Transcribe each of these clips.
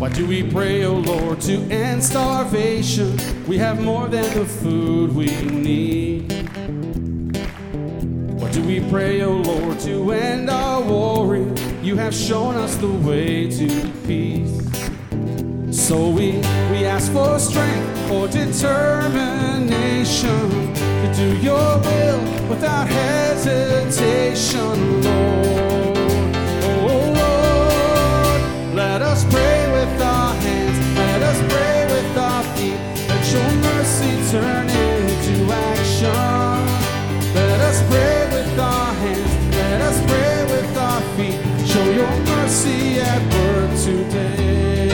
Why do we pray, O Lord, to end starvation? We have more than the food we need. Why do we pray, O Lord, to end our warring? You have shown us the way to peace. So we, we ask for strength, for determination to do your will mercy at work today.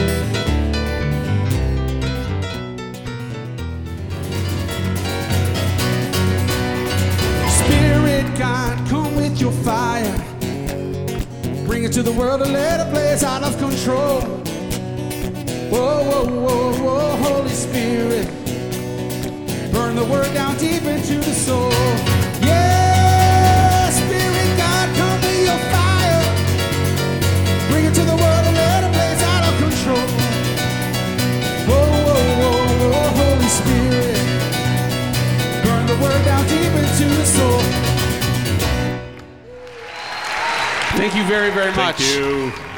Spirit God, come with your fire. Bring it to the world and let it blaze out of control. Whoa, whoa, whoa, whoa, Holy Spirit. Burn the word Bring it to the world and let it blaze out of control. Whoa, whoa, whoa, whoa, Holy Spirit. Burn the word down deep into the soul. Thank you very, very much. Thank you.